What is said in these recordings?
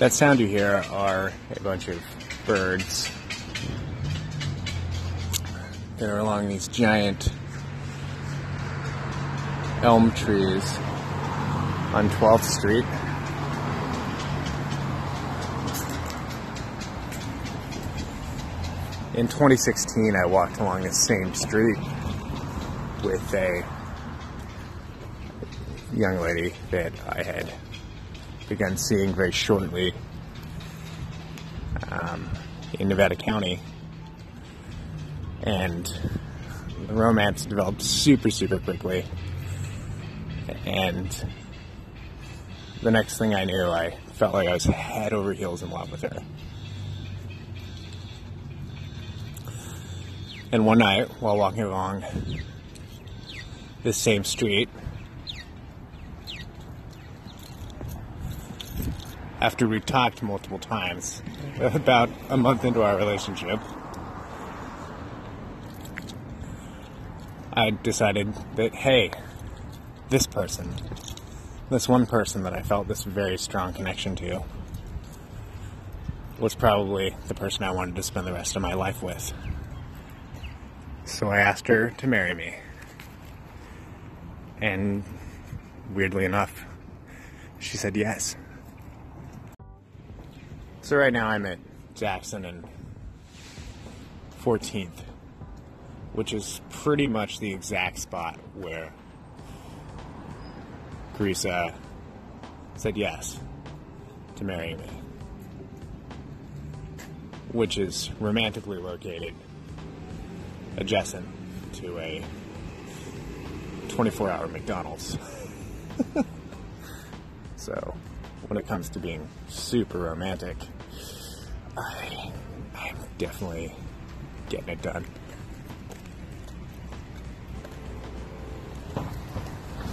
That sound you hear are a bunch of birds that are along these giant elm trees on 12th Street. In 2016, I walked along this same street with a young lady that I had begun seeing very shortly um, in Nevada County. And the romance developed super, super quickly. And the next thing I knew, I felt like I was head over heels in love with her. And one night, while walking along this same street, after we talked multiple times about a month into our relationship, I decided that, hey, this person, this one person that I felt this very strong connection to, was probably the person I wanted to spend the rest of my life with. So I asked her to marry me. And weirdly enough, she said yes. So right now I'm at Jackson and 14th, which is pretty much the exact spot where Carissa uh, said yes to marrying me, which is romantically located adjacent to a 24 hour McDonald's. so, when it comes to being super romantic, I, I'm definitely getting it done.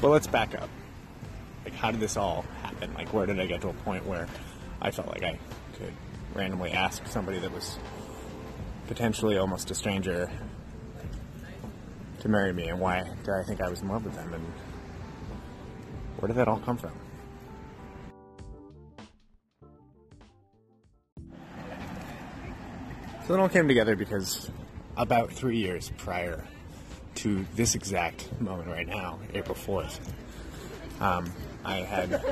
Well, let's back up. Like, how did this all happen? Like, where did I get to a point where I felt like I could randomly ask somebody that was potentially almost a stranger to marry me, and why did I think I was in love with them, and where did that all come from? So it all came together because about three years prior to this exact moment right now, April 4th, um, I had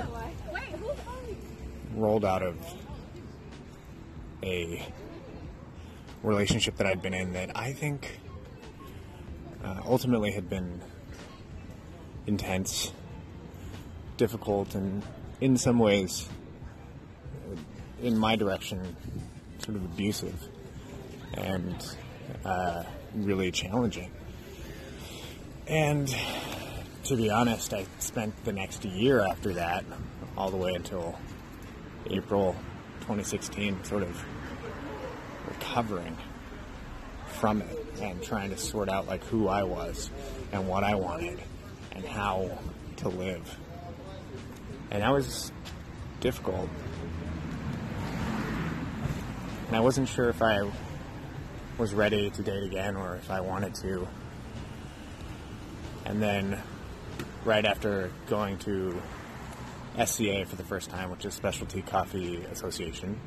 rolled out of a relationship that I'd been in that I think uh, ultimately had been intense, difficult, and in some ways, in my direction, sort of abusive and uh, really challenging. And to be honest, I spent the next year after that, all the way until April 2016, sort of recovering from it and trying to sort out like who I was and what I wanted and how to live. And that was difficult. And I wasn't sure if I was ready to date again or if I wanted to. And then, right after going to SCA for the first time, which is Specialty Coffee Association,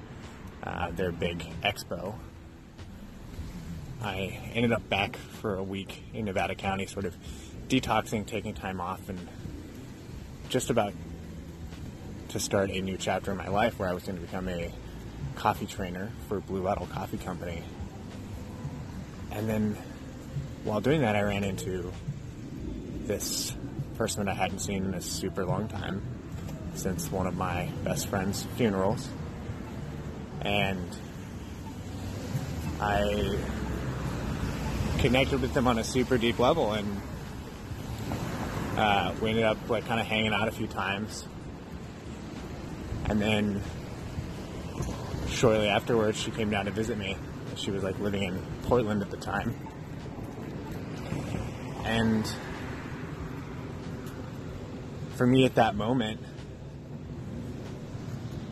uh, their big expo, I ended up back for a week in Nevada County, sort of detoxing, taking time off, and just about to start a new chapter in my life where I was going to become a coffee trainer for Blue Bottle Coffee Company. And then while doing that, I ran into this person that I hadn't seen in a super long time since one of my best friend's funerals. And I connected with them on a super deep level and uh, we ended up like kind of hanging out a few times. And then shortly afterwards, she came down to visit me. She was like living in Portland at the time. And for me at that moment,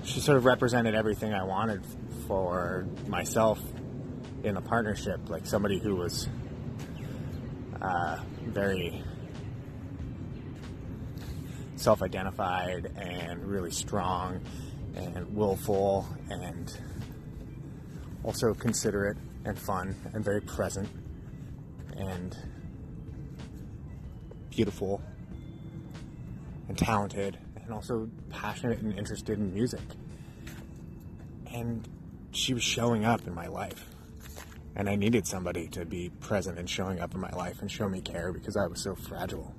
she sort of represented everything I wanted for myself in a partnership, like somebody who was uh, very self identified and really strong and willful and also considerate and fun and very present and beautiful and talented and also passionate and interested in music. And she was showing up in my life. And I needed somebody to be present and showing up in my life and show me care because I was so fragile.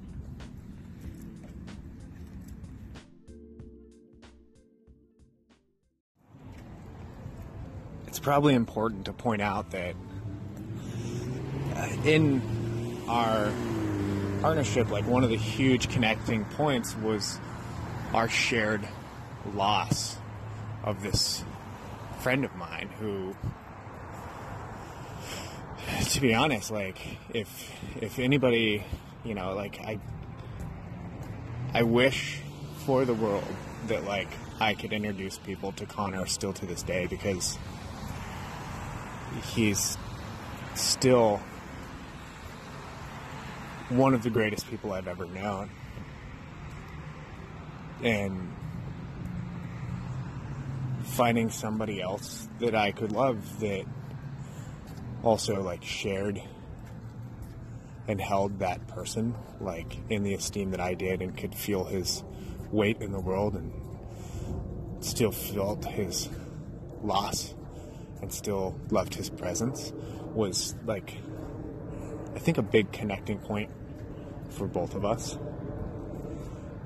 Probably important to point out that uh, in our partnership, like one of the huge connecting points was our shared loss of this friend of mine who to be honest like if if anybody you know like i i wish for the world that like i could introduce people to connor still to this day because he's still one of the greatest people i've ever known. And finding somebody else that I could love that also like shared and held that person like in the esteem that I did and could feel his weight in the world and still felt his loss and still loved his presence was like I think a big connecting point for both of us.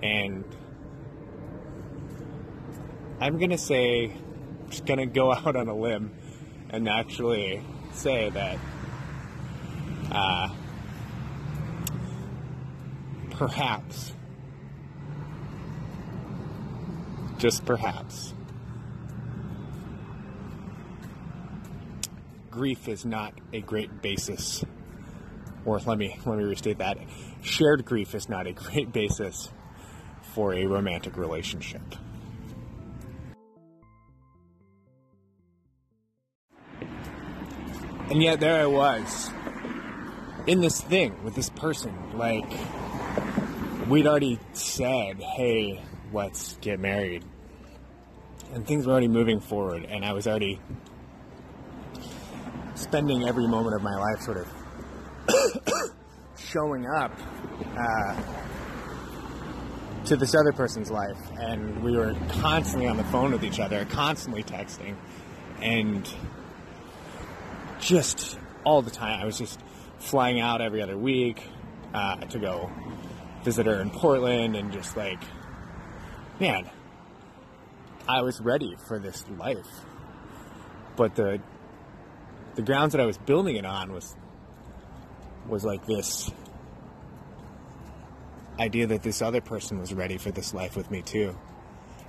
And I'm gonna say, I'm just gonna go out on a limb and actually say that uh, perhaps, just perhaps, grief is not a great basis, or let me let me restate that: shared grief is not a great basis for a romantic relationship. And yet there I was in this thing with this person. Like, we'd already said, hey, let's get married. And things were already moving forward, and I was already spending every moment of my life sort of showing up uh, to this other person's life. And we were constantly on the phone with each other, constantly texting. And just all the time. I was just flying out every other week uh, to go visit her in Portland and just like, man, I was ready for this life. But the the grounds that I was building it on was was like this idea that this other person was ready for this life with me too.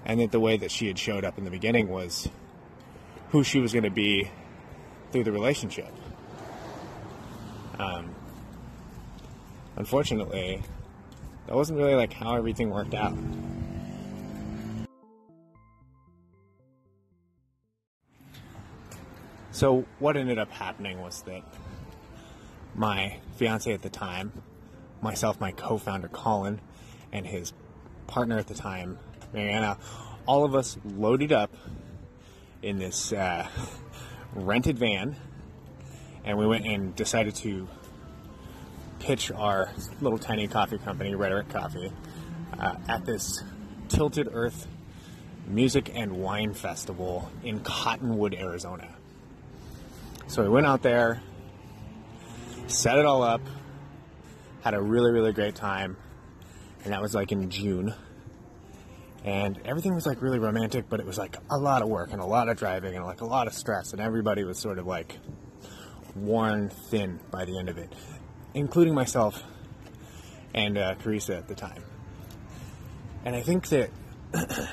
And that the way that she had showed up in the beginning was who she was going to be through the relationship. Um, unfortunately, that wasn't really like how everything worked out. So, what ended up happening was that my fiance at the time, myself, my co founder Colin, and his partner at the time, Mariana, all of us loaded up in this uh, rented van, and we went and decided to pitch our little tiny coffee company, Rhetoric Coffee, uh, at this Tilted Earth Music and Wine Festival in Cottonwood, Arizona. So we went out there, set it all up, had a really, really great time, and that was like in June and everything was like really romantic, but it was like a lot of work and a lot of driving and like a lot of stress, and everybody was sort of like worn thin by the end of it, including myself and uh, Carissa at the time. And I think that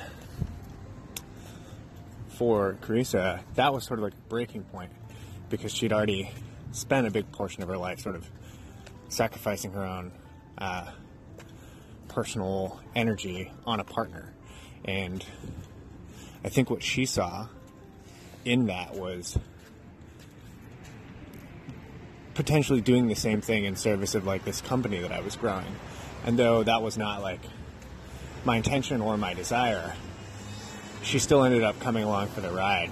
for Carissa, that was sort of like a breaking point because she'd already spent a big portion of her life sort of sacrificing her own uh, personal energy on a partner. And I think what she saw in that was potentially doing the same thing in service of like this company that I was growing. And though that was not like my intention or my desire, she still ended up coming along for the ride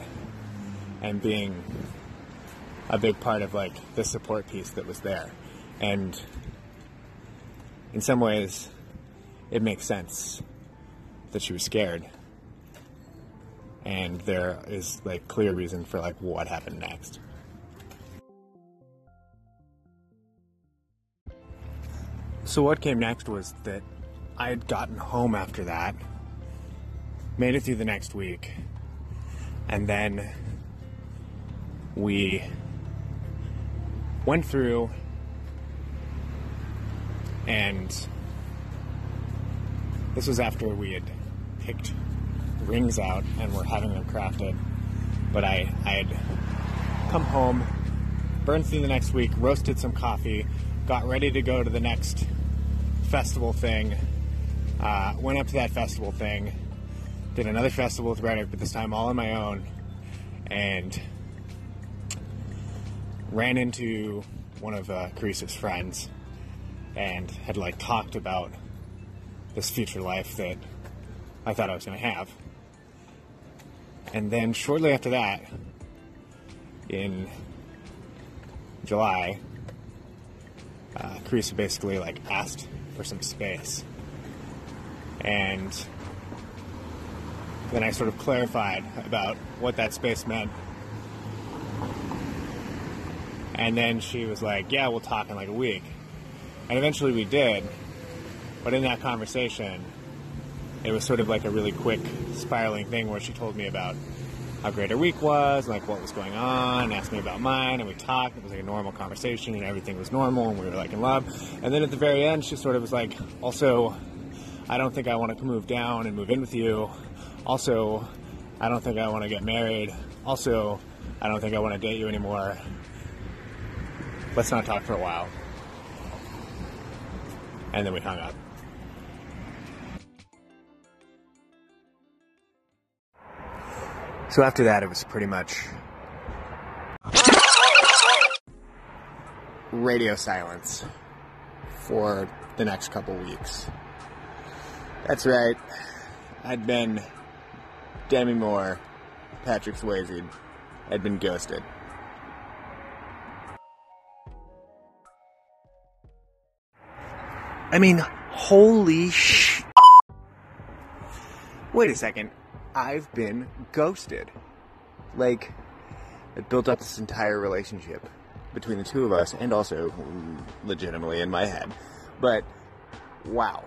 and being a big part of like the support piece that was there. And in some ways, it makes sense that she was scared. And there is like clear reason for like what happened next. So what came next was that I had gotten home after that, made it through the next week, and then we went through and this was after we had picked rings out and were having them crafted. But I, I had come home, burned through the next week, roasted some coffee, got ready to go to the next festival thing. Uh, went up to that festival thing, did another festival with Reddit, but this time all on my own, and ran into one of uh, Carissa's friends and had like talked about this future life that I thought I was going to have. And then shortly after that, in July, uh, Carissa basically like asked for some space. And then I sort of clarified about what that space meant. And then she was like, Yeah, we'll talk in like a week. And eventually we did. But in that conversation, it was sort of like a really quick spiraling thing where she told me about how great her week was, like what was going on, asked me about mine, and we talked. It was like a normal conversation, and everything was normal, and we were like in love. And then at the very end, she sort of was like, also, I don't think I want to move down and move in with you. Also, I don't think I want to get married. Also, I don't think I want to date you anymore. Let's not talk for a while. And then we hung up. So after that, it was pretty much radio silence for the next couple weeks. That's right. I'd been Demi Moore, Patrick Swayze, I'd been ghosted. I mean, holy sh. Wait a second. I've been ghosted. Like, it built up this entire relationship between the two of us, and also mm, legitimately in my head. But, wow.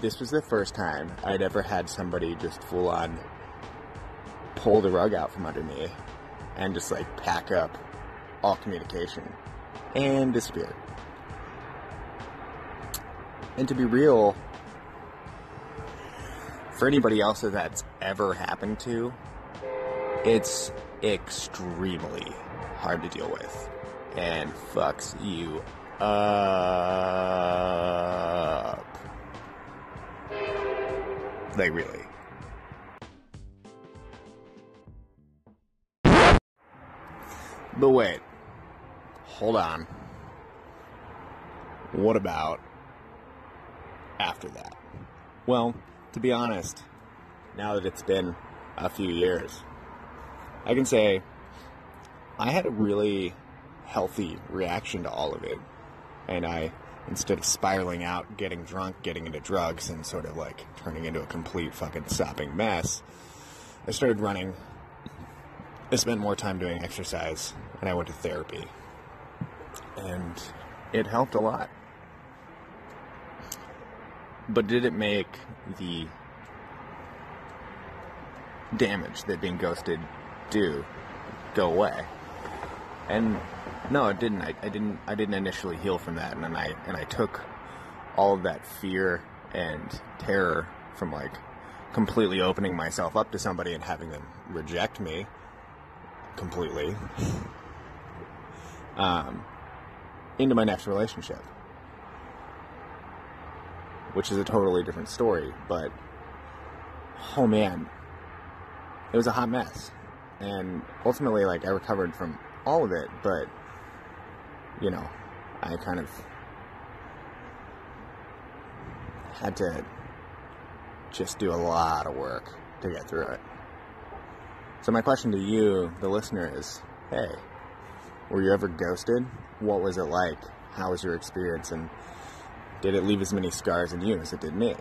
This was the first time I'd ever had somebody just full on pull the rug out from under me and just like pack up all communication and disappear. And to be real, for anybody else that that's ever happened to, it's extremely hard to deal with and fucks you up. Like, really. But wait, hold on. What about after that? Well, to be honest, now that it's been a few years, I can say I had a really healthy reaction to all of it. And I, instead of spiraling out, getting drunk, getting into drugs, and sort of like turning into a complete fucking sopping mess, I started running. I spent more time doing exercise, and I went to therapy. And it helped a lot. But did it make the damage that being ghosted do go away? And no, it didn't. I, I didn't. I didn't initially heal from that, and then I and I took all of that fear and terror from like completely opening myself up to somebody and having them reject me completely um, into my next relationship which is a totally different story. But oh man, it was a hot mess, and ultimately, like I recovered from all of it. But you know, I kind of had to just do a lot of work to get through it. So, my question to you, the listener, is hey, were you ever ghosted? What was it like? How was your experience? And did it leave as many scars in you as it did me?